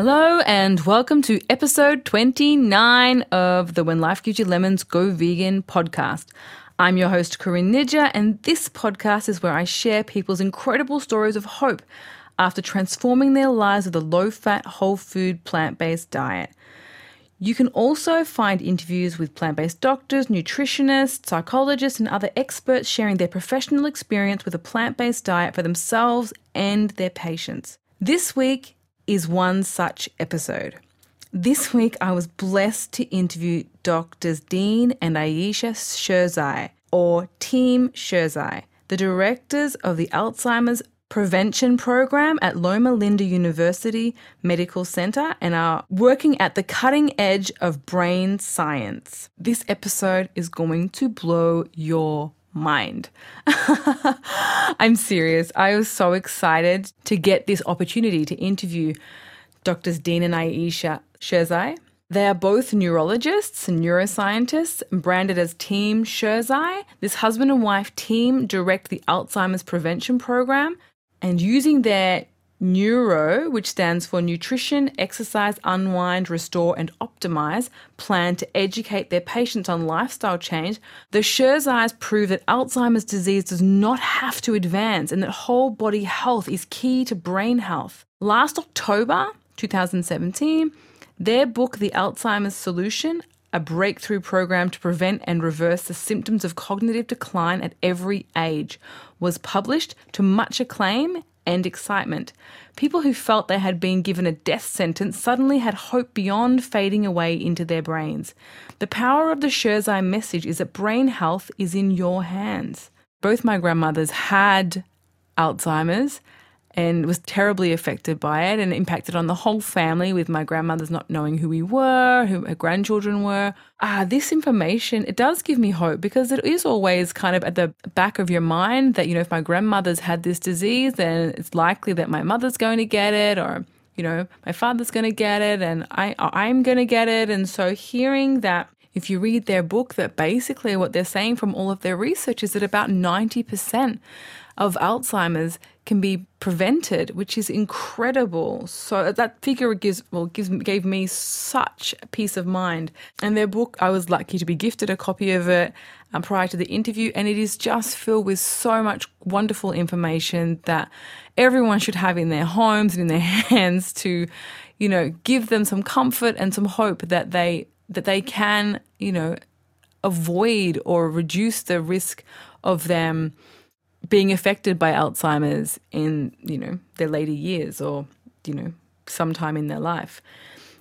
Hello, and welcome to episode 29 of the When Life Gives You Lemons Go Vegan podcast. I'm your host, Corinne Nidja, and this podcast is where I share people's incredible stories of hope after transforming their lives with a low fat, whole food, plant based diet. You can also find interviews with plant based doctors, nutritionists, psychologists, and other experts sharing their professional experience with a plant based diet for themselves and their patients. This week is one such episode. This week, I was blessed to interview Doctors Dean and Ayesha Sherzai, or Team Sherzai, the directors of the Alzheimer's Prevention Program at Loma Linda University Medical Center and are working at the cutting edge of brain science. This episode is going to blow your mind. I'm serious. I was so excited to get this opportunity to interview Doctors Dean and Ayesha Sherzai. They are both neurologists and neuroscientists, branded as Team Sherzai. This husband and wife team direct the Alzheimer's Prevention Program and using their Neuro, which stands for Nutrition, Exercise, Unwind, Restore, and Optimize, plan to educate their patients on lifestyle change, the Sherzais prove that Alzheimer's disease does not have to advance and that whole body health is key to brain health. Last October 2017, their book, The Alzheimer's Solution, a breakthrough program to prevent and reverse the symptoms of cognitive decline at every age, was published to much acclaim and excitement. People who felt they had been given a death sentence suddenly had hope beyond fading away into their brains. The power of the Sherzai message is that brain health is in your hands. Both my grandmothers had Alzheimer's and was terribly affected by it and impacted on the whole family with my grandmother's not knowing who we were, who her grandchildren were. Ah, this information, it does give me hope because it is always kind of at the back of your mind that, you know, if my grandmother's had this disease, then it's likely that my mother's going to get it or, you know, my father's going to get it and I, I'm going to get it. And so hearing that if you read their book, that basically what they're saying from all of their research is that about 90% of Alzheimer's can be prevented, which is incredible. So that figure gives well gives gave me such peace of mind. And their book, I was lucky to be gifted a copy of it um, prior to the interview, and it is just filled with so much wonderful information that everyone should have in their homes and in their hands to, you know, give them some comfort and some hope that they that they can, you know, avoid or reduce the risk of them being affected by Alzheimer's in, you know, their later years or, you know, sometime in their life.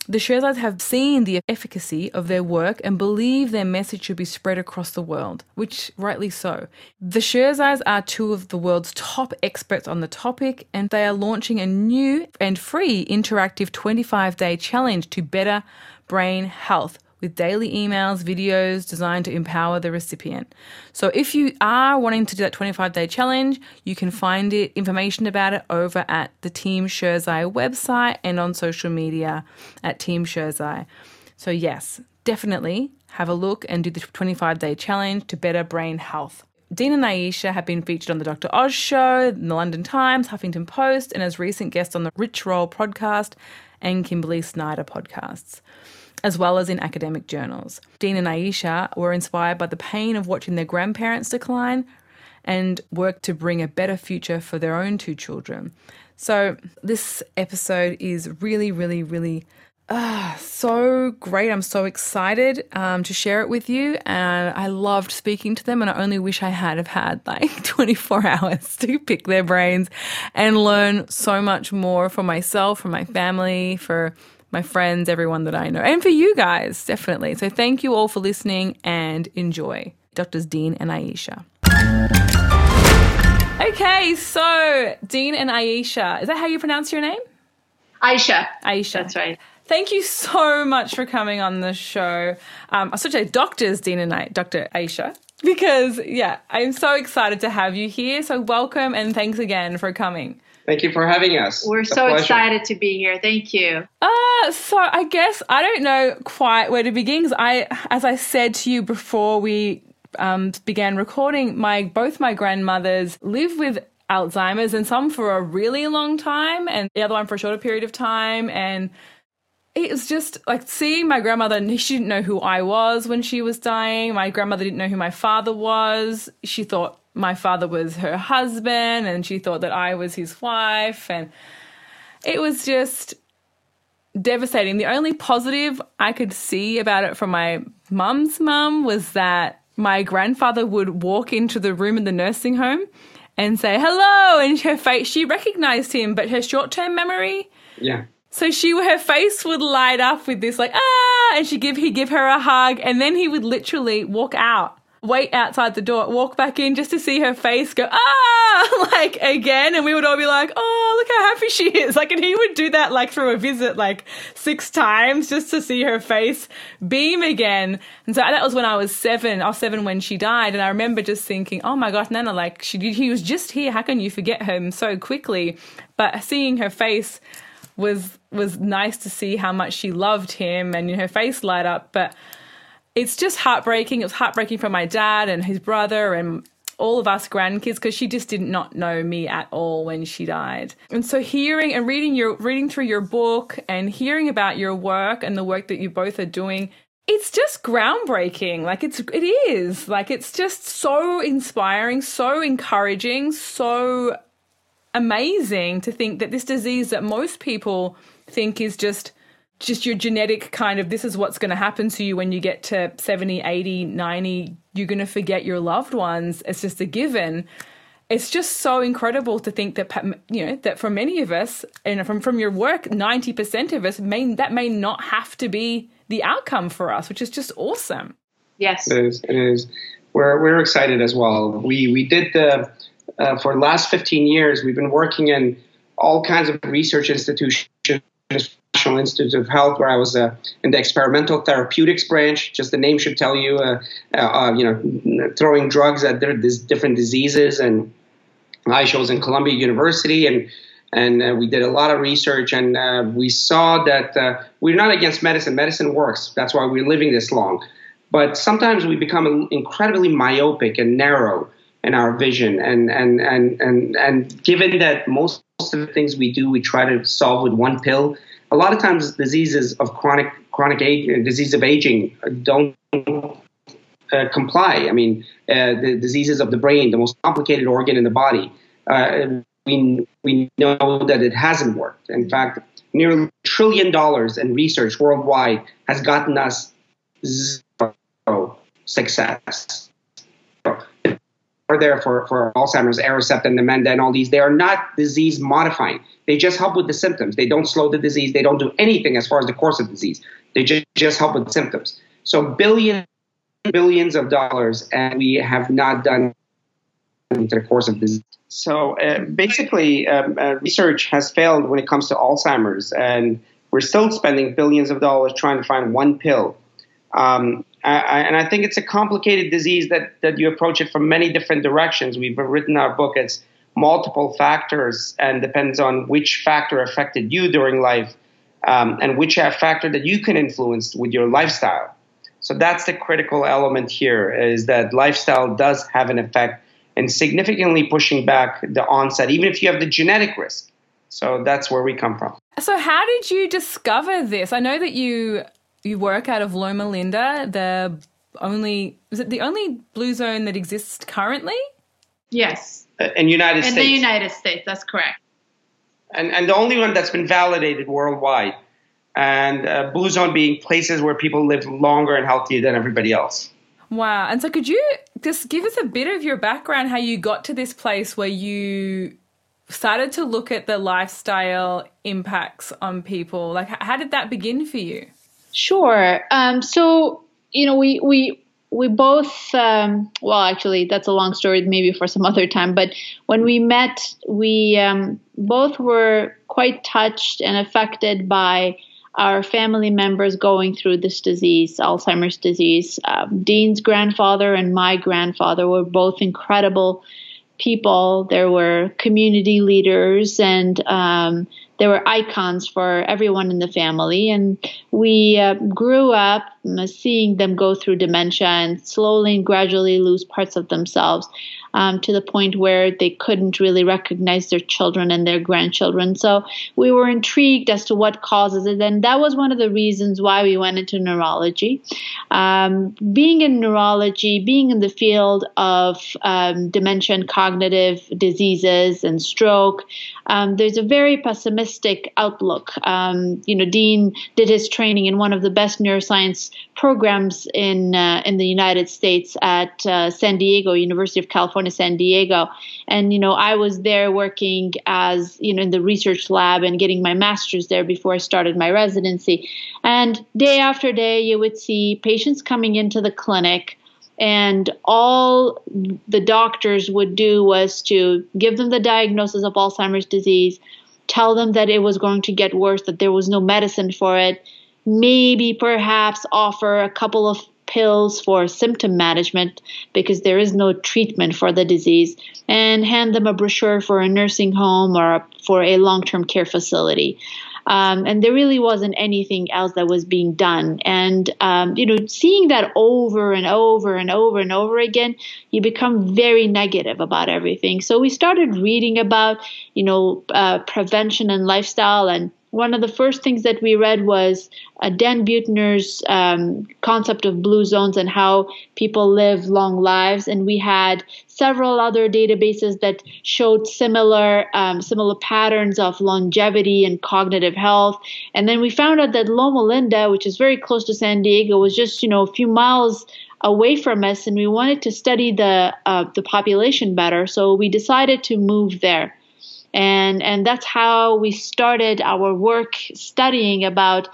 The Sherzais have seen the efficacy of their work and believe their message should be spread across the world, which rightly so. The Sherzais are two of the world's top experts on the topic, and they are launching a new and free interactive 25 day challenge to better brain health with daily emails, videos designed to empower the recipient. So if you are wanting to do that 25 day challenge, you can find it information about it over at the Team Sherzai website and on social media at Team Sherzai. So yes, definitely have a look and do the 25 day challenge to better brain health. Dean and Ayesha have been featured on the Dr. Oz show, the London Times, Huffington Post, and as recent guests on the Rich Roll podcast and Kimberly Snyder podcasts as well as in academic journals. Dean and Ayesha were inspired by the pain of watching their grandparents decline and worked to bring a better future for their own two children. So, this episode is really, really, really uh, so great. I'm so excited um, to share it with you. And I loved speaking to them. And I only wish I had have had like 24 hours to pick their brains and learn so much more for myself, for my family, for my friends, everyone that I know, and for you guys, definitely. So thank you all for listening and enjoy. Doctors Dean and Ayesha. Okay, so Dean and Ayesha, is that how you pronounce your name? Aisha. Aisha. That's right. Thank you so much for coming on the show. Um, I should say doctors Dean and I, Dr. Ayesha, because yeah, I'm so excited to have you here. So welcome and thanks again for coming. Thank you for having us. We're It's so excited to be here. Thank you. Uh, so I guess I don't know quite where to begin because I, as I said to you before we um, began recording, my both my grandmothers live with Alzheimer's, and some for a really long time, and the other one for a shorter period of time. And it was just like seeing my grandmother, she didn't know who I was when she was dying. My grandmother didn't know who my father was. She thought my father was her husband, and she thought that I was his wife. And it was just devastating. The only positive I could see about it from my mum's mum was that my grandfather would walk into the room in the nursing home and say hello and her face she recognized him but her short-term memory yeah so she her face would light up with this like ah and she give he give her a hug and then he would literally walk out wait outside the door, walk back in just to see her face go, ah, like again. And we would all be like, oh, look how happy she is. Like, and he would do that like through a visit like six times just to see her face beam again. And so that was when I was seven. I was seven when she died. And I remember just thinking, oh my gosh, Nana, like she, he was just here. How can you forget him so quickly? But seeing her face was, was nice to see how much she loved him and her face light up. But it's just heartbreaking. It was heartbreaking for my dad and his brother and all of us grandkids because she just did not know me at all when she died. And so hearing and reading your reading through your book and hearing about your work and the work that you both are doing it's just groundbreaking like it's it is like it's just so inspiring so encouraging so amazing to think that this disease that most people think is just just your genetic kind of this is what's going to happen to you when you get to 70, 80, 90, you're going to forget your loved ones. It's just a given. It's just so incredible to think that you know that for many of us and from from your work 90% of us may that may not have to be the outcome for us, which is just awesome. Yes. It is. It is. We're we're excited as well. We we did the uh, for the last 15 years we've been working in all kinds of research institutions National Institute of Health, where I was uh, in the experimental therapeutics branch. Just the name should tell you, uh, uh, uh you know, throwing drugs at these different diseases. And I was in Columbia University, and and uh, we did a lot of research, and uh, we saw that we're not against medicine. Medicine works. That's why we're living this long. But sometimes we become incredibly myopic and narrow in our vision, and and and and and given that most of the things we do, we try to solve with one pill a lot of times diseases of chronic chronic age, uh, disease of aging don't uh, comply. I mean, uh, the diseases of the brain, the most complicated organ in the body, uh, we we know that it hasn't worked. In fact, nearly a trillion dollars in research worldwide has gotten us zero success are there for, for Alzheimer's, Aricept, and Namenda, and all these. They are not disease modifying. They just help with the symptoms. They don't slow the disease. They don't do anything as far as the course of disease. They just, just help with symptoms. So billions, billions of dollars, and we have not done into the course of disease. So uh, basically, um, uh, research has failed when it comes to Alzheimer's, and we're still spending billions of dollars trying to find one pill. Um, I, and I think it's a complicated disease that, that you approach it from many different directions. We've written our book as multiple factors and depends on which factor affected you during life um, and which factor that you can influence with your lifestyle. So that's the critical element here is that lifestyle does have an effect in significantly pushing back the onset, even if you have the genetic risk. So that's where we come from. So, how did you discover this? I know that you you work out of Loma Linda, the only is it the only blue zone that exists currently? Yes. Uh, in United in States. In the United States, that's correct. And and the only one that's been validated worldwide. And uh, blue zone being places where people live longer and healthier than everybody else. Wow. And so could you just give us a bit of your background how you got to this place where you started to look at the lifestyle impacts on people? Like how did that begin for you? Sure. Um, so you know, we we we both um, well, actually, that's a long story, maybe for some other time. But when we met, we um, both were quite touched and affected by our family members going through this disease, Alzheimer's disease. Um, Dean's grandfather and my grandfather were both incredible people. There were community leaders and um, there were icons for everyone in the family. And we uh, grew up uh, seeing them go through dementia and slowly and gradually lose parts of themselves. Um, to the point where they couldn't really recognize their children and their grandchildren. So we were intrigued as to what causes it, and that was one of the reasons why we went into neurology. Um, being in neurology, being in the field of um, dementia and cognitive diseases and stroke, um, there's a very pessimistic outlook. Um, you know, Dean did his training in one of the best neuroscience programs in uh, in the United States at uh, San Diego University of California, San Diego, and you know, I was there working as you know in the research lab and getting my master's there before I started my residency. And day after day, you would see patients coming into the clinic and all the doctors would do was to give them the diagnosis of Alzheimer's disease, tell them that it was going to get worse, that there was no medicine for it, maybe perhaps offer a couple of pills for symptom management because there is no treatment for the disease, and hand them a brochure for a nursing home or for a long term care facility. Um, and there really wasn't anything else that was being done. And um, you know, seeing that over and over and over and over again, you become very negative about everything. So we started reading about you know uh, prevention and lifestyle and one of the first things that we read was uh, Dan Buettner's um, concept of blue zones and how people live long lives. And we had several other databases that showed similar um, similar patterns of longevity and cognitive health. And then we found out that Loma Linda, which is very close to San Diego, was just you know a few miles away from us, and we wanted to study the uh, the population better. So we decided to move there and and that's how we started our work studying about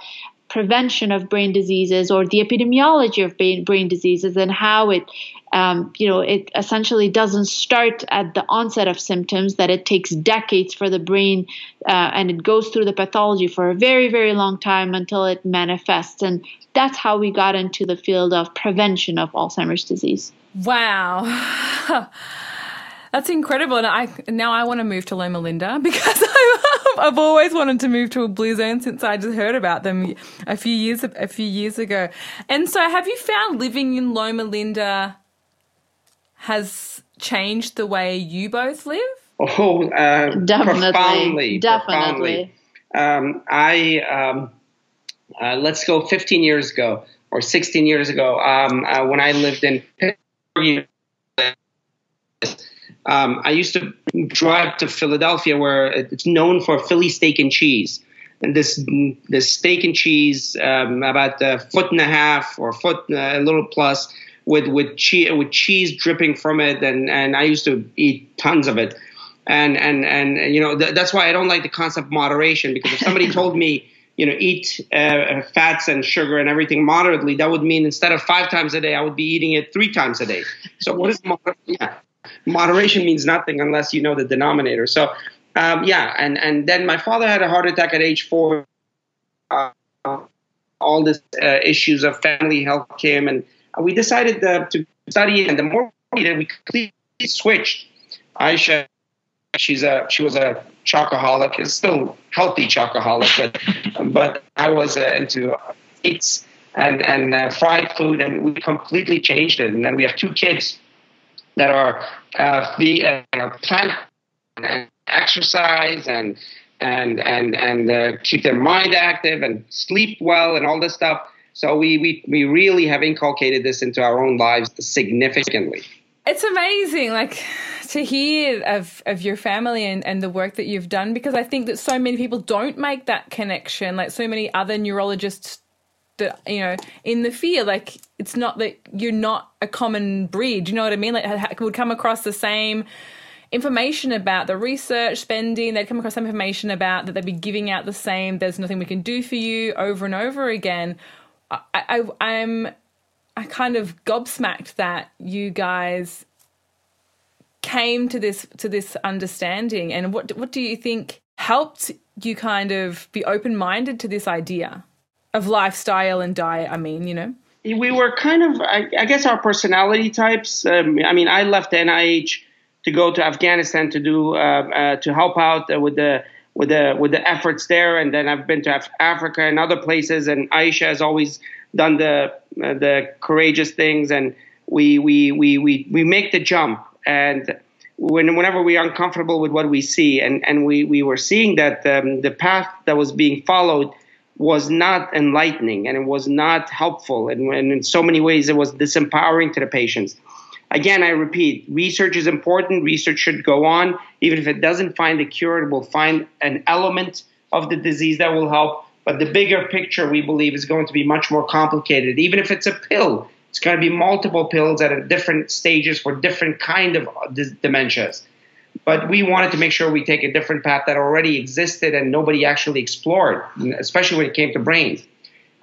prevention of brain diseases or the epidemiology of brain, brain diseases and how it um, you know it essentially doesn't start at the onset of symptoms that it takes decades for the brain uh, and it goes through the pathology for a very very long time until it manifests. And that's how we got into the field of prevention of alzheimer's disease. Wow That's incredible, and I now I want to move to Loma Linda because I've, I've always wanted to move to a blue zone since I just heard about them a few years a few years ago. And so, have you found living in Loma Linda has changed the way you both live? Oh, uh, definitely, profoundly, definitely. Profoundly. Um, I um, uh, let's go 15 years ago or 16 years ago um, uh, when I lived in Pittsburgh um, I used to drive to Philadelphia, where it's known for Philly steak and cheese. And this this steak and cheese, um, about a foot and a half or foot uh, a little plus, with with cheese with cheese dripping from it, and and I used to eat tons of it. And and and you know th- that's why I don't like the concept of moderation because if somebody told me you know eat uh, fats and sugar and everything moderately, that would mean instead of five times a day, I would be eating it three times a day. So what is moder- yeah moderation means nothing unless you know the denominator. So, um, yeah, and and then my father had a heart attack at age four. Uh, all these uh, issues of family health came, and we decided uh, to study. And the more we did, we completely switched. Ayesha, she's a she was a chocoholic, is still healthy chocoholic, but but I was uh, into eats and and uh, fried food, and we completely changed it. And then we have two kids that are uh, the uh, plant and exercise and and and and uh, keep their mind active and sleep well and all this stuff. So we we we really have inculcated this into our own lives significantly. It's amazing, like to hear of of your family and, and the work that you've done because I think that so many people don't make that connection. Like so many other neurologists that you know in the fear like it's not that you're not a common breed you know what i mean? Like would come across the same information about the research spending they'd come across some information about that they'd be giving out the same there's nothing we can do for you over and over again. I, I i'm i kind of gobsmacked that you guys came to this to this understanding and what what do you think helped you kind of be open minded to this idea of lifestyle and diet. I mean, you know, we were kind of, I, I guess, our personality types. Um, I mean, I left NIH to go to Afghanistan to do uh, uh, to help out with the with the with the efforts there, and then I've been to Af- Africa and other places. And Aisha has always done the uh, the courageous things, and we we we we we make the jump. and when, whenever we are uncomfortable with what we see, and, and we, we were seeing that um, the path that was being followed was not enlightening and it was not helpful, and, and in so many ways it was disempowering to the patients. Again, I repeat, research is important. Research should go on, even if it doesn't find a cure, it will find an element of the disease that will help. But the bigger picture, we believe, is going to be much more complicated. Even if it's a pill, it's going to be multiple pills at different stages for different kind of uh, dementias. But we wanted to make sure we take a different path that already existed and nobody actually explored, especially when it came to brains.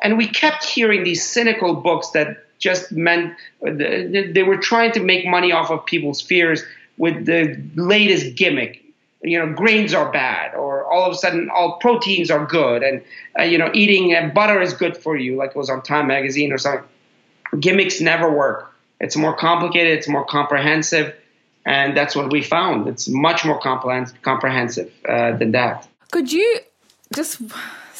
And we kept hearing these cynical books that just meant they were trying to make money off of people's fears with the latest gimmick. You know, grains are bad, or all of a sudden all proteins are good, and uh, you know, eating uh, butter is good for you, like it was on Time magazine or something gimmicks never work. It's more complicated, it's more comprehensive, and that's what we found. It's much more comprehensive uh, than that. Could you just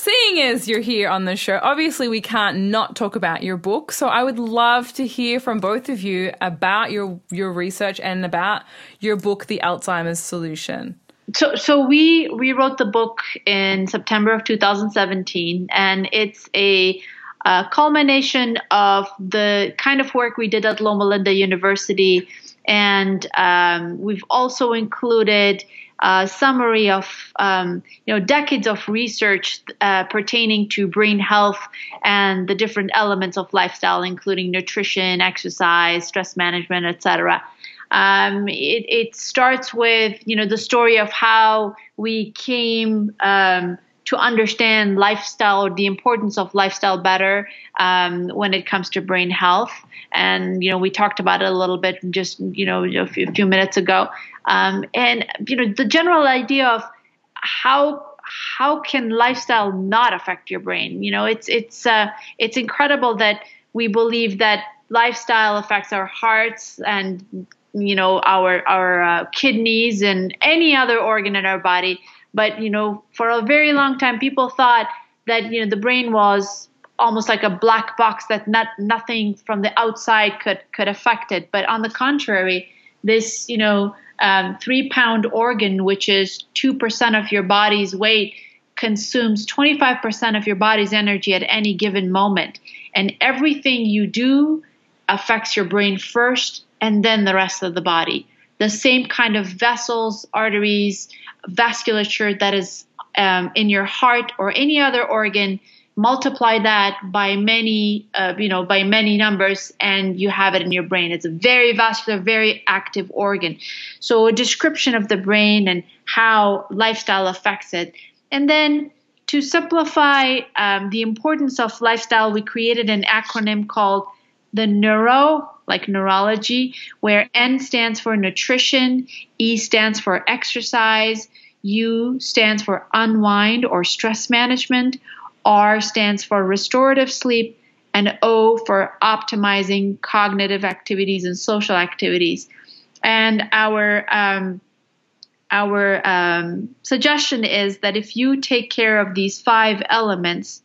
seeing as you're here on the show, obviously we can't not talk about your book. So I would love to hear from both of you about your your research and about your book, The Alzheimer's Solution. So, so we we wrote the book in September of 2017, and it's a a culmination of the kind of work we did at Loma Linda University. And um, we've also included a summary of um, you know decades of research uh, pertaining to brain health and the different elements of lifestyle, including nutrition, exercise, stress management, etc. Um, it, it, starts with you know the story of how we came um, to understand lifestyle or the importance of lifestyle better um, when it comes to brain health. And you know, we talked about it a little bit just you know a few, a few minutes ago. Um, and you know, the general idea of how how can lifestyle not affect your brain? You know, it's it's uh, it's incredible that we believe that lifestyle affects our hearts and you know our our uh, kidneys and any other organ in our body but you know, for a very long time, people thought that you know the brain was almost like a black box that not nothing from the outside could could affect it. But on the contrary, this you know um, three pound organ, which is two percent of your body's weight, consumes 25% of your body's energy at any given moment. And everything you do affects your brain first and then the rest of the body. The same kind of vessels, arteries, vasculature that is um, in your heart or any other organ multiply that by many uh, you know by many numbers and you have it in your brain. It's a very vascular very active organ. So a description of the brain and how lifestyle affects it. And then to simplify um, the importance of lifestyle we created an acronym called the neuro like neurology, where N stands for nutrition, E stands for exercise, U stands for unwind or stress management, R stands for restorative sleep, and O for optimizing cognitive activities and social activities. And our um, our um, suggestion is that if you take care of these five elements,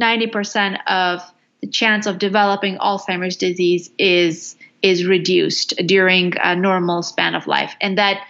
90% of chance of developing Alzheimer's disease is is reduced during a normal span of life, and that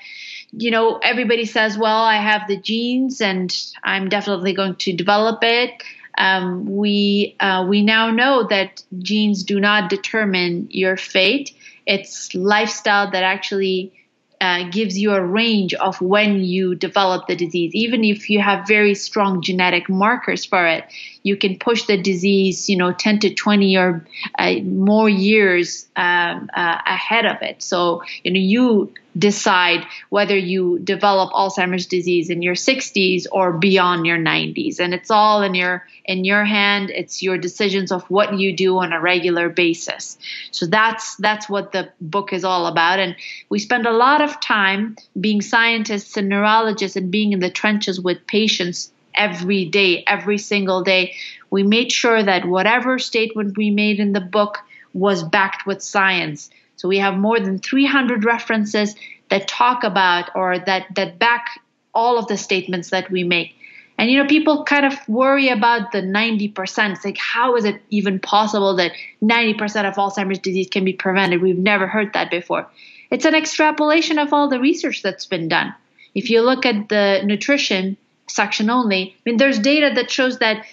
you know everybody says, well, I have the genes and I'm definitely going to develop it. Um, we uh, we now know that genes do not determine your fate. It's lifestyle that actually uh, gives you a range of when you develop the disease. Even if you have very strong genetic markers for it, you can push the disease, you know, 10 to 20 or uh, more years um, uh, ahead of it. So, you know, you decide whether you develop Alzheimer's disease in your 60s or beyond your 90s and it's all in your in your hand. It's your decisions of what you do on a regular basis. So that's that's what the book is all about. And we spend a lot of time being scientists and neurologists and being in the trenches with patients every day every single day we made sure that whatever statement we made in the book was backed with science so we have more than 300 references that talk about or that, that back all of the statements that we make. And you know, people kind of worry about the 90%. It's like, how is it even possible that 90% of Alzheimer's disease can be prevented? We've never heard that before. It's an extrapolation of all the research that's been done. If you look at the nutrition section only, I mean, there's data that shows that,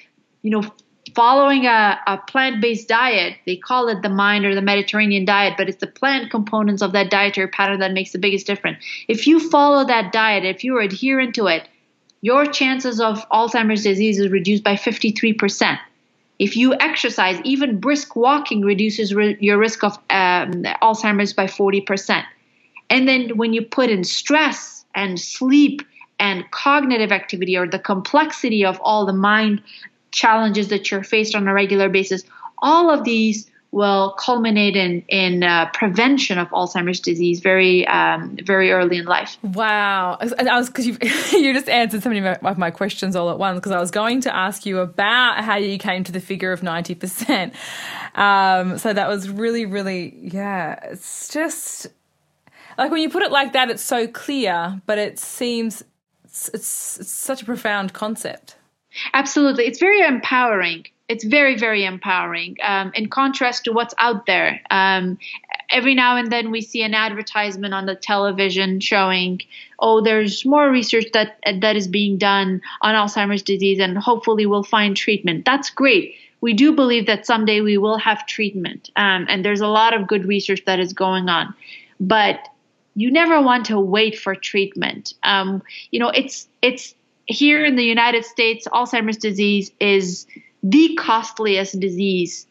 you know, following a, a plant-based diet they call it the mind or the mediterranean diet but it's the plant components of that dietary pattern that makes the biggest difference. If you follow that diet if you're adherent to it your chances of alzheimer's disease is reduced by 53% if you exercise even brisk walking reduces re- your risk of um, alzheimer's by 40% and then when you put in stress and sleep and cognitive activity or the complexity of all the mind challenges that you're faced on a regular basis, all of these will culminate in in uh, prevention of Alzheimer's disease very um, very early in life. Wow, I was because you you just answered so many of my questions all at once because I was going to ask you about how you came to the figure of ninety percent. Um, so that was really really yeah. It's just like when you put it like that, it's so clear, but it seems it's, it's, it's such a profound concept. Absolutely. It's very empowering. It's very, very empowering. Um, in contrast to what's out there, um, every now and then we see an advertisement on the television showing, oh, there's more research that that is being done on Alzheimer's disease, and hopefully we'll find treatment. That's great. We do believe that someday we will have treatment, um, and there's a lot of good research that is going on. But you never want to wait for treatment. Um, you know, it's it's here in the United States, Alzheimer's disease is the costliest disease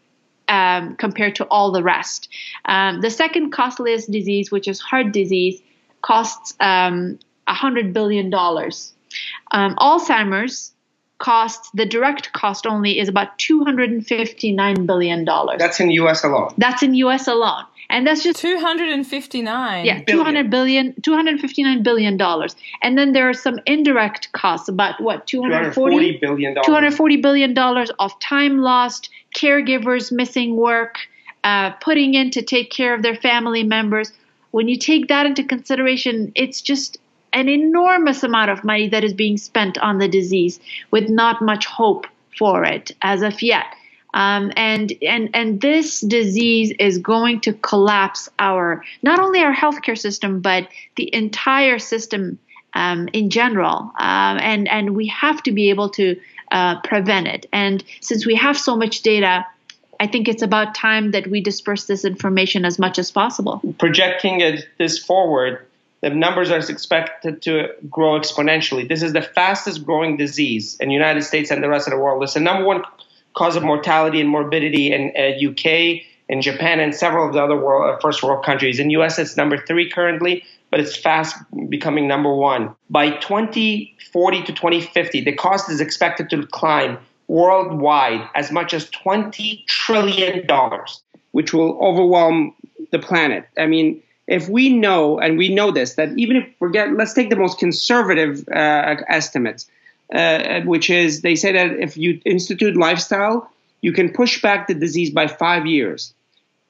um, compared to all the rest. Um, the second costliest disease, which is heart disease, costs um, $100 billion. Um, Alzheimer's costs, the direct cost only is about $259 billion. That's in US alone. That's in US alone and that's just 259 yeah 200 billion 259 billion dollars. And then there are some indirect costs about what 240 billion dollars. 240 billion dollars of time lost caregivers missing work uh, putting in to take care of their family members. When you take that into consideration it's just an enormous amount of money that is being spent on the disease with not much hope for it as of yet um, and and and this disease is going to collapse our not only our healthcare system but the entire system um, in general. Um, and and we have to be able to uh, prevent it. And since we have so much data. I think it's about time that we disperse this information as much as possible. Projecting this forward, the numbers are expected to grow exponentially. This is the fastest growing disease in the United States and the rest of the world. It's the number one cause of mortality and morbidity in uh, UK, in Japan, and several of the other world, uh, first world countries. In US, it's number three currently, but it's fast becoming number one. By 2040 to 2050, the cost is expected to climb worldwide as much as 20 trillion dollars, which will overwhelm the planet. I mean, if we know, and we know this, that even if we forget, let's take the most conservative uh, estimates uh, which is they say that if you institute lifestyle, you can push back the disease by five years.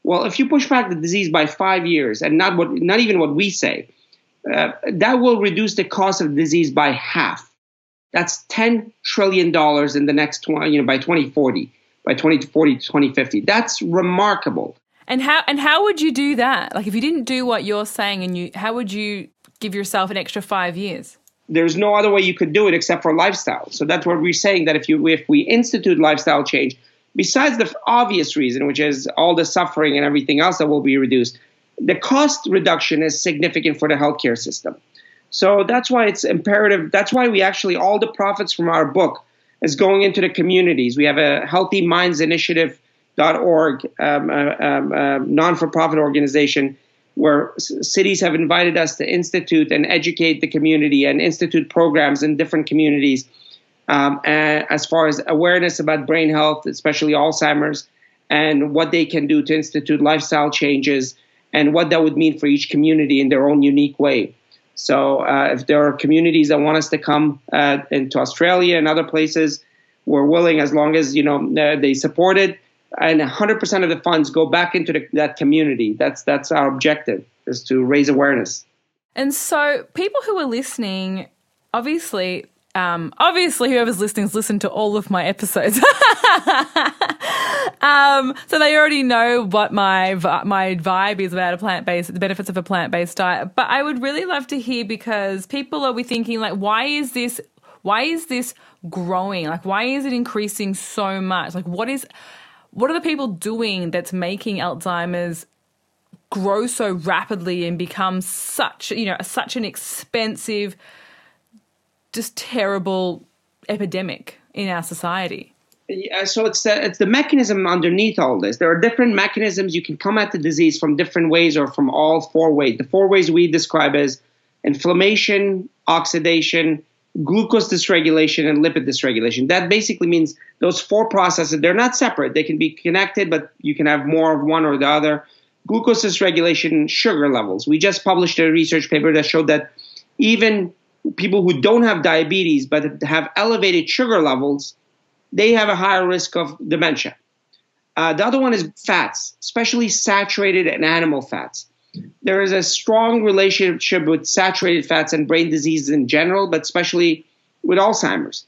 Well, if you push back the disease by five years, and not what, not even what we say, uh, that will reduce the cost of disease by half. That's ten trillion dollars in the next twenty, you know, by 2040, by 2040 to 2050. That's remarkable. And how and how would you do that? Like, if you didn't do what you're saying, and you, how would you give yourself an extra five years? There's no other way you could do it except for lifestyle. So that's what we're saying that if you if we institute lifestyle change, besides the obvious reason, which is all the suffering and everything else that will be reduced, the cost reduction is significant for the healthcare system. So that's why it's imperative. That's why we actually all the profits from our book is going into the communities. We have a Healthy Minds Initiative.org, um, uh, um, uh, non-for-profit organization where cities have invited us to institute and educate the community and institute programs in different communities um, as far as awareness about brain health, especially Alzheimer's, and what they can do to institute lifestyle changes and what that would mean for each community in their own unique way. So, uh, if there are communities that want us to come uh, into Australia and other places, we're willing as long as you know uh, they support it and 100% of the funds go back into the, that community. That's that's our objective is to raise awareness. And so people who are listening, obviously, um, obviously whoever's listening has listened to all of my episodes. um, so they already know what my my vibe is about a plant based, the benefits of a plant based diet. But I would really love to hear because people are thinking like, why is this? Why is this growing? Like, why is it increasing so much? Like, what is what are the people doing that's making Alzheimer's grow so rapidly and become such you know such an expensive just terrible epidemic in our society yeah, so it's the, it's the mechanism underneath all this. There are different mechanisms you can come at the disease from different ways or from all four ways. The four ways we describe as inflammation, oxidation, glucose dysregulation, and lipid dysregulation. That basically means those four processes, they're not separate. They can be connected, but you can have more of one or the other glucose dysregulation, sugar levels. We just published a research paper that showed that even people who don't have diabetes but have elevated sugar levels, they have a higher risk of dementia. Uh, the other one is fats, especially saturated and animal fats. There is a strong relationship with saturated fats and brain diseases in general, but especially with Alzheimer's.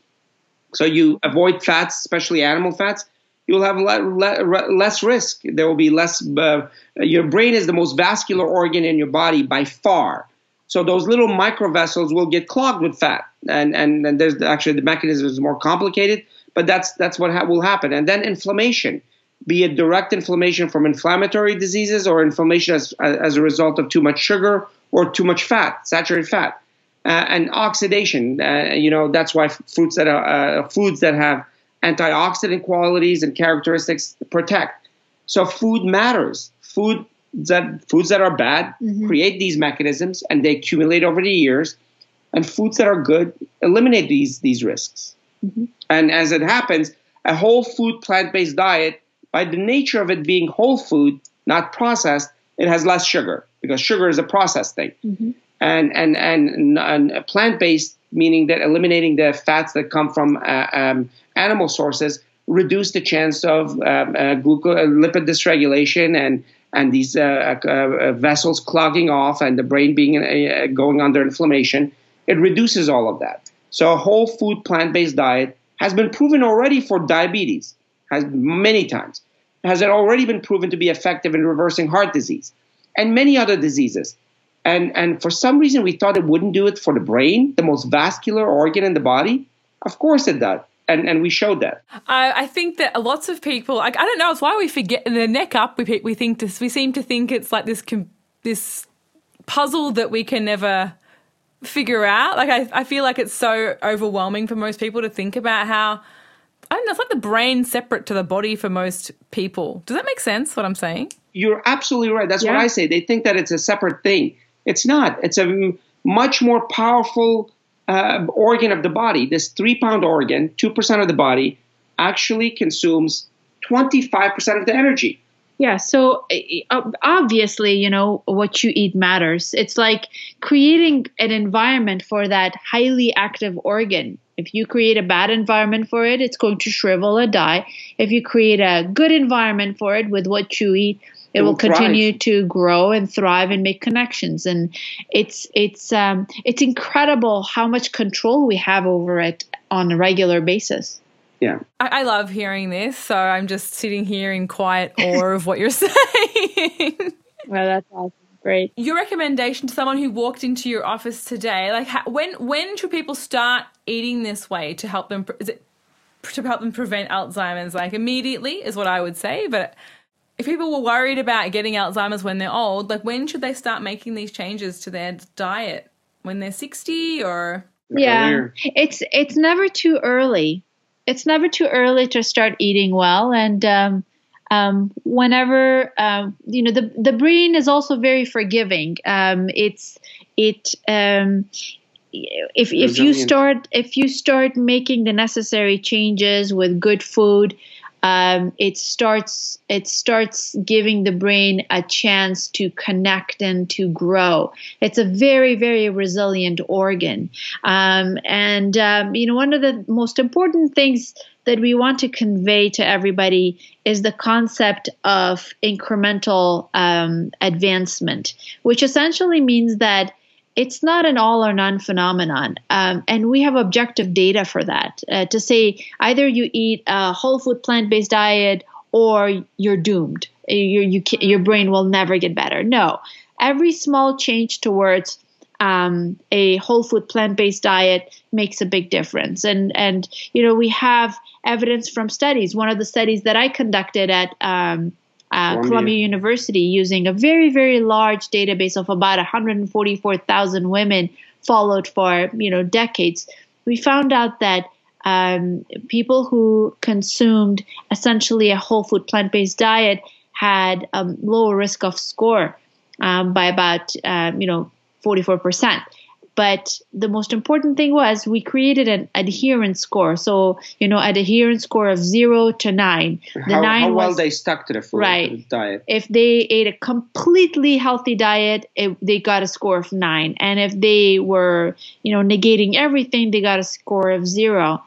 So you avoid fats, especially animal fats, you'll have le- le- less risk. There will be less. Uh, your brain is the most vascular organ in your body by far. So those little microvessels will get clogged with fat, and and, and there's actually the mechanism is more complicated, but that's that's what ha- will happen. And then inflammation, be it direct inflammation from inflammatory diseases or inflammation as as a result of too much sugar or too much fat, saturated fat, uh, and oxidation. Uh, you know that's why fruits that are uh, foods that have antioxidant qualities and characteristics protect. So food matters. Food that foods that are bad mm-hmm. create these mechanisms and they accumulate over the years, and foods that are good eliminate these these risks. Mm-hmm. And as it happens, a whole food plant-based diet, by the nature of it being whole food, not processed, it has less sugar because sugar is a processed thing. Mm-hmm. And, and and and plant-based meaning that eliminating the fats that come from uh, um, animal sources reduce the chance of uh, uh, glucose, uh, lipid dysregulation and and these uh, vessels clogging off and the brain being going under inflammation. It reduces all of that. So a whole food plant-based diet has been proven already for diabetes, has many times. Has it already been proven to be effective in reversing heart disease and many other diseases? And and for some reason we thought it wouldn't do it for the brain, the most vascular organ in the body. Of course it does and, and we showed that. I, I think that lots of people, I don't know, it's why we forget the neck up. We we think this, we seem to think it's like this this puzzle that we can never figure out. Like I I feel like it's so overwhelming for most people to think about how. I don't know, it's like the brain separate to the body for most people. Does that make sense, what I'm saying? You're absolutely right. That's yeah. what I say. They think that it's a separate thing. It's not. It's a much more powerful uh, organ of the body, this three pound organ, 2% of the body, actually consumes 25% of the energy. Yeah, so uh, obviously, you know, what you eat matters. It's like creating an environment for that highly active organ. If you create a bad environment for it, it's going to shrivel or die. If you create a good environment for it with what you eat, it, it will, will continue to grow and thrive and make connections. And it's it's um, it's incredible how much control we have over it on a regular basis. Yeah. I, I love hearing this so i'm just sitting here in quiet awe of what you're saying. Well that's awesome great your recommendation to someone who walked into your office today like how, when when should people start eating this way to help them is it to help them prevent alzheimer's like immediately is what i would say but if people were worried about getting Alzheimer's when they're old, like when should they start making these changes to their diet? When they're 60 or Yeah. It's it's never too early. It's never too early to start eating well and um, um, whenever um, you know the the brain is also very forgiving. Um, it's it um, if if you start if you start making the necessary changes with good food, um, it starts it starts giving the brain a chance to connect and to grow. It's a very very resilient organ, um, and um, you know one of the most important things that we want to convey to everybody is the concept of incremental um, advancement, which essentially means that it's not an all or none phenomenon. Um, and we have objective data for that uh, to say either you eat a whole food plant based diet or you're doomed. Your, you your brain will never get better. No. Every small change towards um, a whole food plant based diet makes a big difference. And, and, you know, we have evidence from studies. One of the studies that I conducted at um, uh, Columbia. Columbia University using a very, very large database of about 144,000 women followed for, you know, decades. We found out that um, people who consumed essentially a whole food plant based diet had a lower risk of score um, by about, um, you know, 44%. But the most important thing was we created an adherence score. So, you know, an adherence score of zero to nine. The how, nine how well was, they stuck to the food right. diet. If they ate a completely healthy diet, it, they got a score of nine. And if they were, you know, negating everything, they got a score of zero.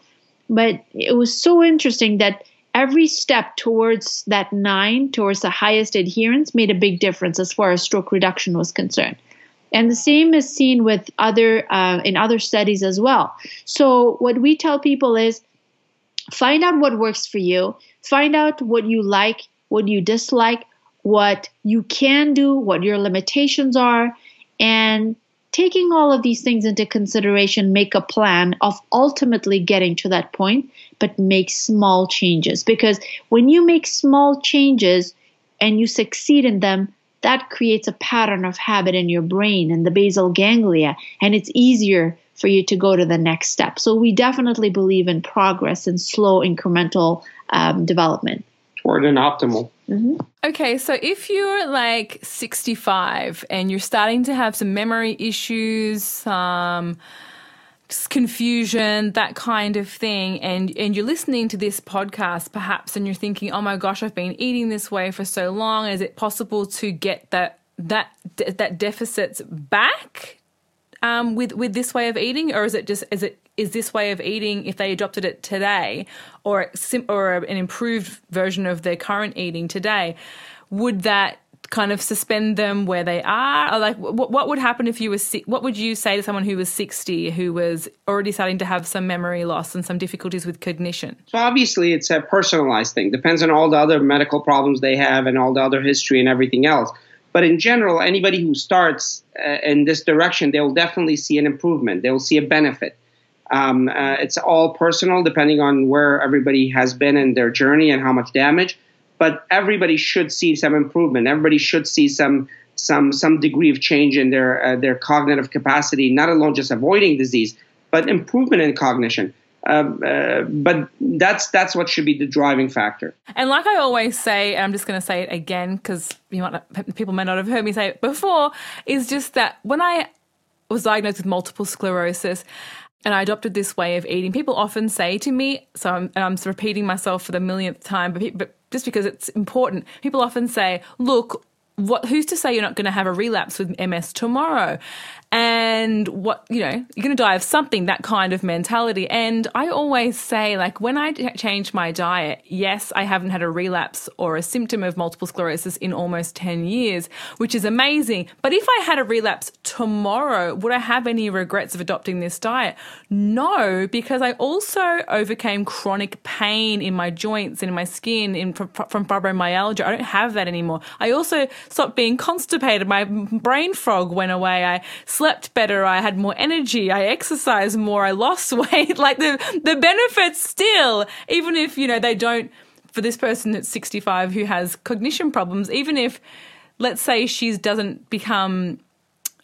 But it was so interesting that every step towards that nine, towards the highest adherence, made a big difference as far as stroke reduction was concerned and the same is seen with other uh, in other studies as well. So what we tell people is find out what works for you. Find out what you like what you dislike what you can do what your limitations are. And taking all of these things into consideration make a plan of ultimately getting to that point but make small changes. Because when you make small changes and you succeed in them that creates a pattern of habit in your brain and the basal ganglia, and it's easier for you to go to the next step. So we definitely believe in progress and slow incremental um, development. Toward an optimal. Mm-hmm. Okay, so if you're like 65 and you're starting to have some memory issues, some um, confusion, that kind of thing, and and you're listening to this podcast perhaps, and you're thinking, oh my gosh, I've been eating this way for so long. Is it possible to get that that that deficits back um, with with this way of eating, or is it just is it is this way of eating if they adopted it today, or or an improved version of their current eating today? Would that kind of suspend them where they are? Or like, what, what would happen if you were, what would you say to someone who was 60 who was already starting to have some memory loss and some difficulties with cognition? So obviously it's a personalized thing. Depends on all the other medical problems they have and all the other history and everything else. But in general, anybody who starts uh, in this direction, they will definitely see an improvement. They will see a benefit. Um, uh, it's all personal, depending on where everybody has been in their journey and how much damage but everybody should see some improvement. Everybody should see some some some degree of change in their uh, their cognitive capacity, not alone just avoiding disease, but improvement in cognition. Um, uh, but that's that's what should be the driving factor. And like I always say, and I'm just going to say it again because you people may not have heard me say it before. Is just that when I was diagnosed with multiple sclerosis, and I adopted this way of eating. People often say to me, so I'm, and I'm repeating myself for the millionth time, but, but just because it's important, people often say, look, what who's to say you're not going to have a relapse with MS tomorrow? And what, you know, you're going to die of something, that kind of mentality. And I always say, like, when I changed my diet, yes, I haven't had a relapse or a symptom of multiple sclerosis in almost 10 years, which is amazing. But if I had a relapse tomorrow, would I have any regrets of adopting this diet? No, because I also overcame chronic pain in my joints and in my skin in, from, from fibromyalgia. I don't have that anymore. I also stopped being constipated. My brain fog went away. I slept better. I had more energy. I exercised more. I lost weight. like the, the benefits still, even if, you know, they don't, for this person that's 65 who has cognition problems, even if, let's say she doesn't become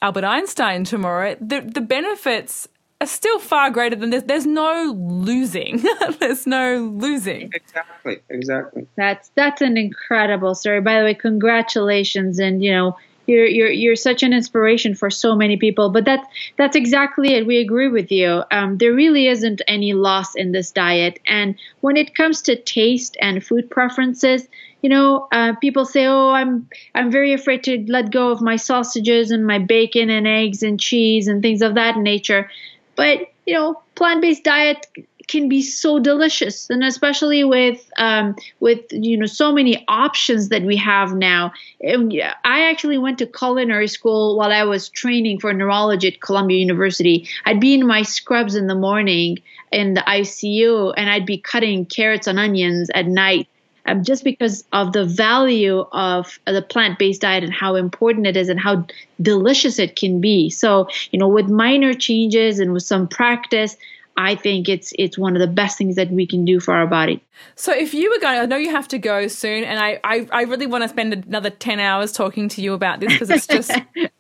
Albert Einstein tomorrow, the, the benefits are still far greater than this. There's no losing. There's no losing. Exactly. Exactly. That's that's an incredible story. By the way, congratulations, and you know you're you're you're such an inspiration for so many people. But that's that's exactly it. We agree with you. Um, there really isn't any loss in this diet, and when it comes to taste and food preferences, you know, uh, people say, "Oh, I'm I'm very afraid to let go of my sausages and my bacon and eggs and cheese and things of that nature." But you know, plant-based diet can be so delicious. And especially with um, with you know so many options that we have now. I actually went to culinary school while i was training for neurology at columbia university. I'd be in my scrubs in the morning in the icu and i'd be cutting carrots and onions at night um, just because of the value of the plant-based diet and how important it is and how delicious it can be. So you know with minor changes and with some practice I think it's it's one of the best things that we can do for our body. So if you were going, I know you have to go soon, and I I, I really want to spend another ten hours talking to you about this because it's just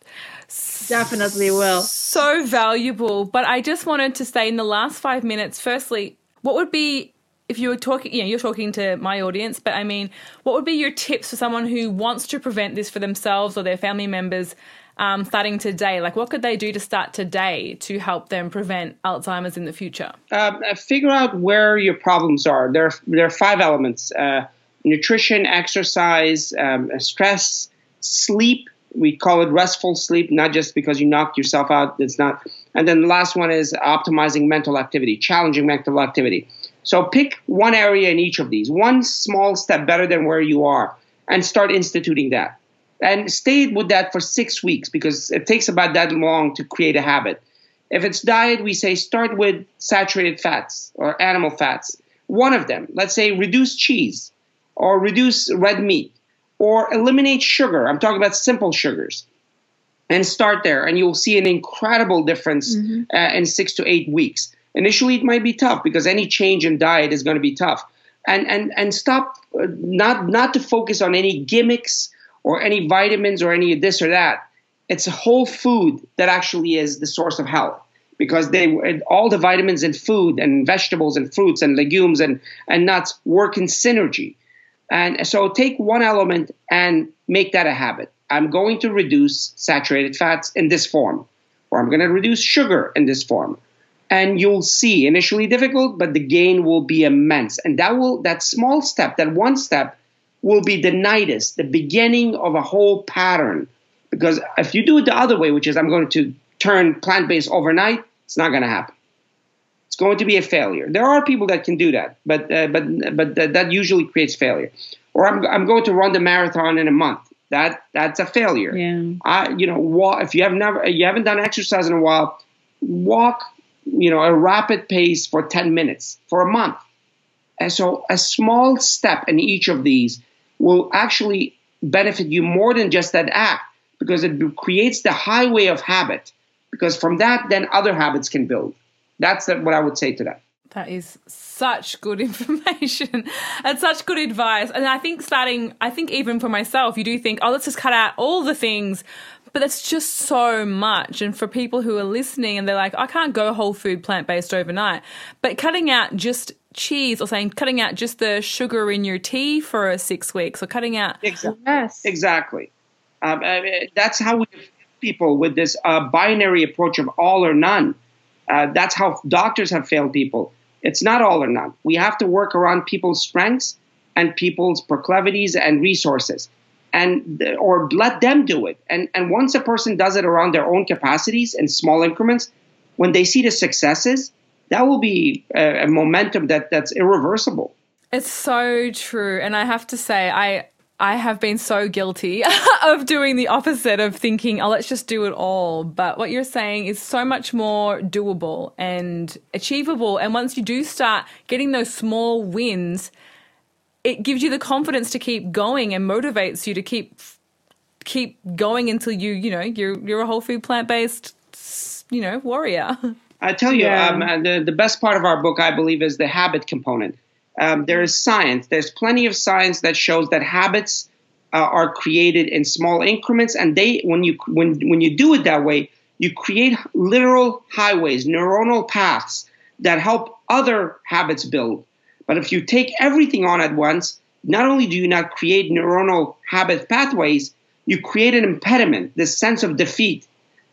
definitely will so valuable. But I just wanted to say in the last five minutes, firstly, what would be if you were talking, you know, you're talking to my audience, but I mean, what would be your tips for someone who wants to prevent this for themselves or their family members? Um, starting today? Like, what could they do to start today to help them prevent Alzheimer's in the future? Um, uh, figure out where your problems are. There, are, there are five elements uh, nutrition, exercise, um, stress, sleep. We call it restful sleep, not just because you knocked yourself out. It's not. And then the last one is optimizing mental activity, challenging mental activity. So pick one area in each of these, one small step better than where you are, and start instituting that and stay with that for six weeks because it takes about that long to create a habit. If it's diet, we say start with saturated fats or animal fats. One of them, let's say reduce cheese or reduce red meat or eliminate sugar. I'm talking about simple sugars. And start there, and you'll see an incredible difference mm-hmm. uh, in six to eight weeks. Initially, it might be tough because any change in diet is going to be tough. And and and stop uh, not not to focus on any gimmicks or any vitamins or any this or that. It's a whole food that actually is the source of health because they all the vitamins in food and vegetables and fruits and legumes and, and nuts work in synergy. And so take one element and make that a habit. I'm going to reduce saturated fats in this form, or I'm going to reduce sugar in this form. And you'll see initially difficult, but the gain will be immense. And that will that small step, that one step will be the nidus, the beginning of a whole pattern. Because if you do it the other way, which is I'm going to turn plant based overnight, it's not going to happen. It's going to be a failure. There are people that can do that, but uh, but but th- that usually creates failure. Or I'm I'm going to run the marathon in a month. That that's a failure. Yeah. I you know walk, if you have never you haven't done exercise in a while, walk you know a rapid pace for 10 minutes for a month. And so a small step in each of these will actually benefit you more than just that act because it creates the highway of habit. Because from that, then other habits can build. That's what I would say to that. That is such good information and such good advice. And I think starting, I think even for myself, you do think, oh, let's just cut out all the things. But that's just so much. And for people who are listening and they're like, I can't go whole food plant based overnight. But cutting out just cheese or saying cutting out just the sugar in your tea for six weeks or cutting out exactly. Yes. exactly. Um, I mean, that's how we have people with this uh, binary approach of all or none. Uh, that's how doctors have failed people. It's not all or none. We have to work around people's strengths and people's proclivities and resources and or let them do it. And and once a person does it around their own capacities in small increments when they see the successes that will be a, a momentum that that's irreversible. It's so true, and I have to say, I I have been so guilty of doing the opposite of thinking, oh, let's just do it all. But what you're saying is so much more doable and achievable. And once you do start getting those small wins, it gives you the confidence to keep going and motivates you to keep keep going until you, you know, you're you're a whole food plant based, you know, warrior. I tell you, yeah. um, the, the best part of our book, I believe, is the habit component. Um, there is science. There's plenty of science that shows that habits uh, are created in small increments, and they, when you when when you do it that way, you create literal highways, neuronal paths that help other habits build. But if you take everything on at once, not only do you not create neuronal habit pathways, you create an impediment, this sense of defeat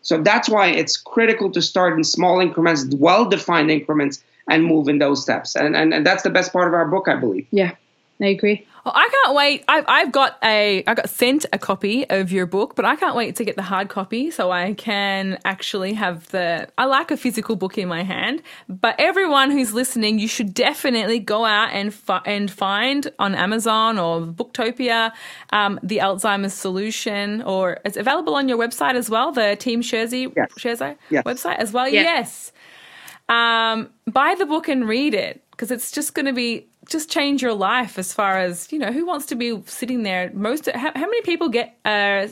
so that's why it's critical to start in small increments, well defined increments, and move in those steps. And, and, and that's the best part of our book, I believe. Yeah. I agree. Well, I can't wait. I've, I've got a I got sent a copy of your book, but I can't wait to get the hard copy so I can actually have the. I like a physical book in my hand. But everyone who's listening, you should definitely go out and fi- and find on Amazon or Booktopia um, the Alzheimer's Solution, or it's available on your website as well. The Team Sherzai Yes. Sherzai Yes. website as well. Yes. yes um, buy the book and read it because it's just going to be just change your life as far as you know who wants to be sitting there most how, how many people get uh,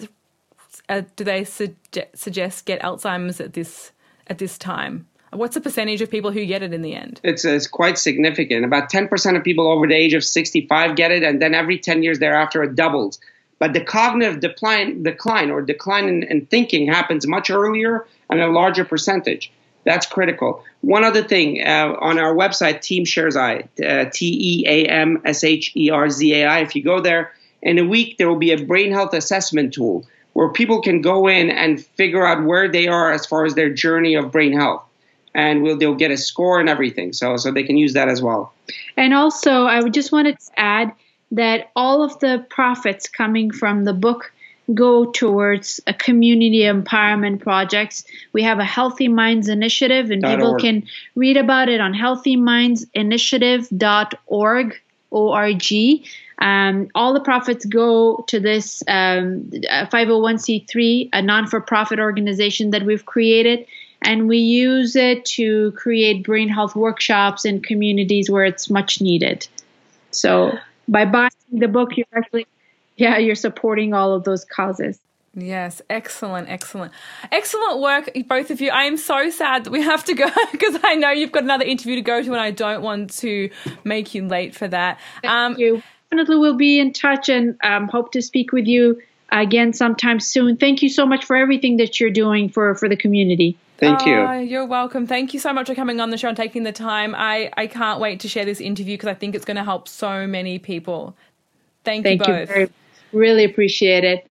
uh do they suge- suggest get alzheimer's at this at this time what's the percentage of people who get it in the end It's, it's quite significant. About 10% of people over the age of 65 get it, and then every 10 years thereafter it doubles. But the cognitive decline, decline or decline in, in thinking happens much earlier and a larger percentage. That's critical. One other thing uh, on our website, Team Sherzai, uh, T E A M S H E R Z A I. If you go there in a week, there will be a brain health assessment tool where people can go in and figure out where they are as far as their journey of brain health, and we'll, they'll get a score and everything. So so they can use that as well. And also, I would just wanted to add that all of the profits coming from the book go towards a community empowerment projects. We have a Healthy Minds initiative, and people org. can read about it on healthymindsinitiative.org. O-R-G. Um, all the profits go to this um, uh, 501c3, a non-for-profit organization that we've created, and we use it to create brain health workshops in communities where it's much needed. So by buying the book, you're actually, yeah, you're supporting all of those causes. Yes, excellent, excellent, excellent work, both of you. I am so sad that we have to go because I know you've got another interview to go to, and I don't want to make you late for that. Um, you. Definitely, we'll be in touch and um, hope to speak with you again sometime soon. Thank you so much for everything that you're doing for for the community. Thank you. Oh, you're welcome. Thank you so much for coming on the show and taking the time. I, I can't wait to share this interview because I think it's going to help so many people. Thank, Thank you you both. very Really appreciate it.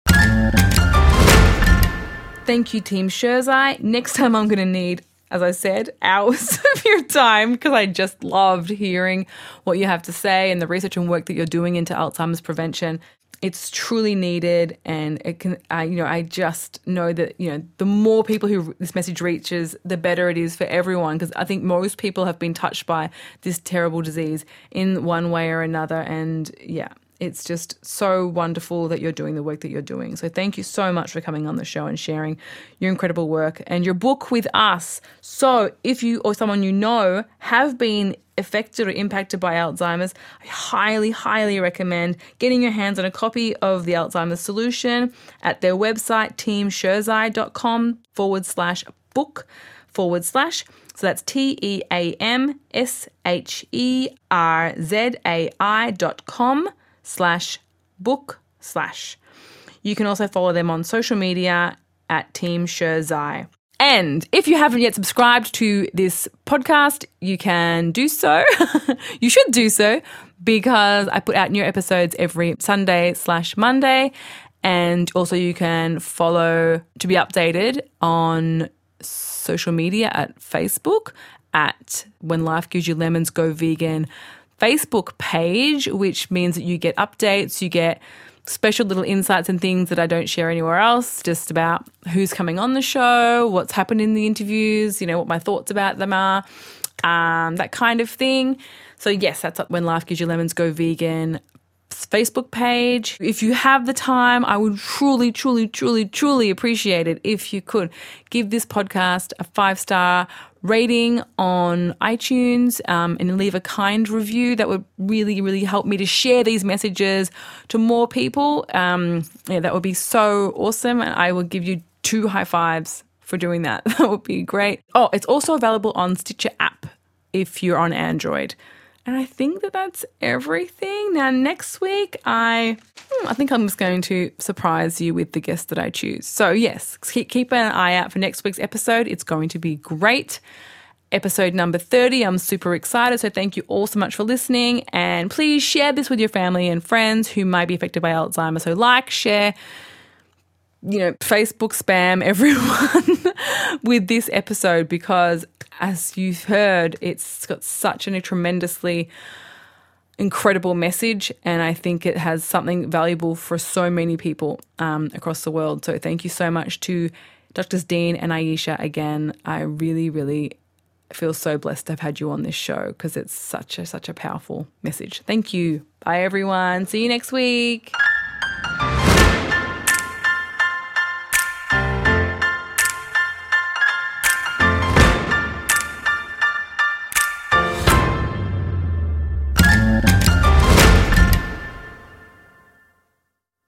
Thank you, Team Sherzai. Next time, I'm going to need, as I said, hours of your time because I just loved hearing what you have to say and the research and work that you're doing into Alzheimer's prevention. It's truly needed, and it can. I, you know, I just know that you know the more people who this message reaches, the better it is for everyone. Because I think most people have been touched by this terrible disease in one way or another, and yeah, it's just so wonderful that you're doing the work that you're doing. So thank you so much for coming on the show and sharing your incredible work and your book with us. So if you or someone you know have been affected or impacted by Alzheimer's, I highly, highly recommend getting your hands on a copy of the Alzheimer's solution at their website, teamsherzai.com forward slash book forward slash. So that's T E A M S H E R Z A I dot com slash book slash. You can also follow them on social media at Team Sherzai. And if you haven't yet subscribed to this podcast, you can do so. you should do so because I put out new episodes every Sunday slash Monday. And also, you can follow to be updated on social media at Facebook at When Life Gives You Lemons Go Vegan Facebook page, which means that you get updates, you get special little insights and things that I don't share anywhere else, just about who's coming on the show, what's happened in the interviews, you know, what my thoughts about them are, um, that kind of thing. So, yes, that's When Life Gives You Lemons Go Vegan Facebook page. If you have the time, I would truly, truly, truly, truly appreciate it if you could give this podcast a five star rating on iTunes um, and leave a kind review. That would really, really help me to share these messages to more people. Um, yeah, that would be so awesome. And I will give you two high fives for doing that. That would be great. Oh, it's also available on Stitcher app if you're on Android. And I think that that's everything. Now, next week, I hmm, I think I'm just going to surprise you with the guest that I choose. So, yes, keep, keep an eye out for next week's episode. It's going to be great. Episode number 30. I'm super excited. So, thank you all so much for listening. And please share this with your family and friends who might be affected by Alzheimer's. So, like, share, you know, Facebook spam everyone with this episode because, as you've heard, it's got such a tremendously incredible message, and I think it has something valuable for so many people um, across the world. So thank you so much to Drs. Dean and Ayesha again. I really, really feel so blessed to have had you on this show because it's such a such a powerful message. Thank you. Bye everyone. See you next week.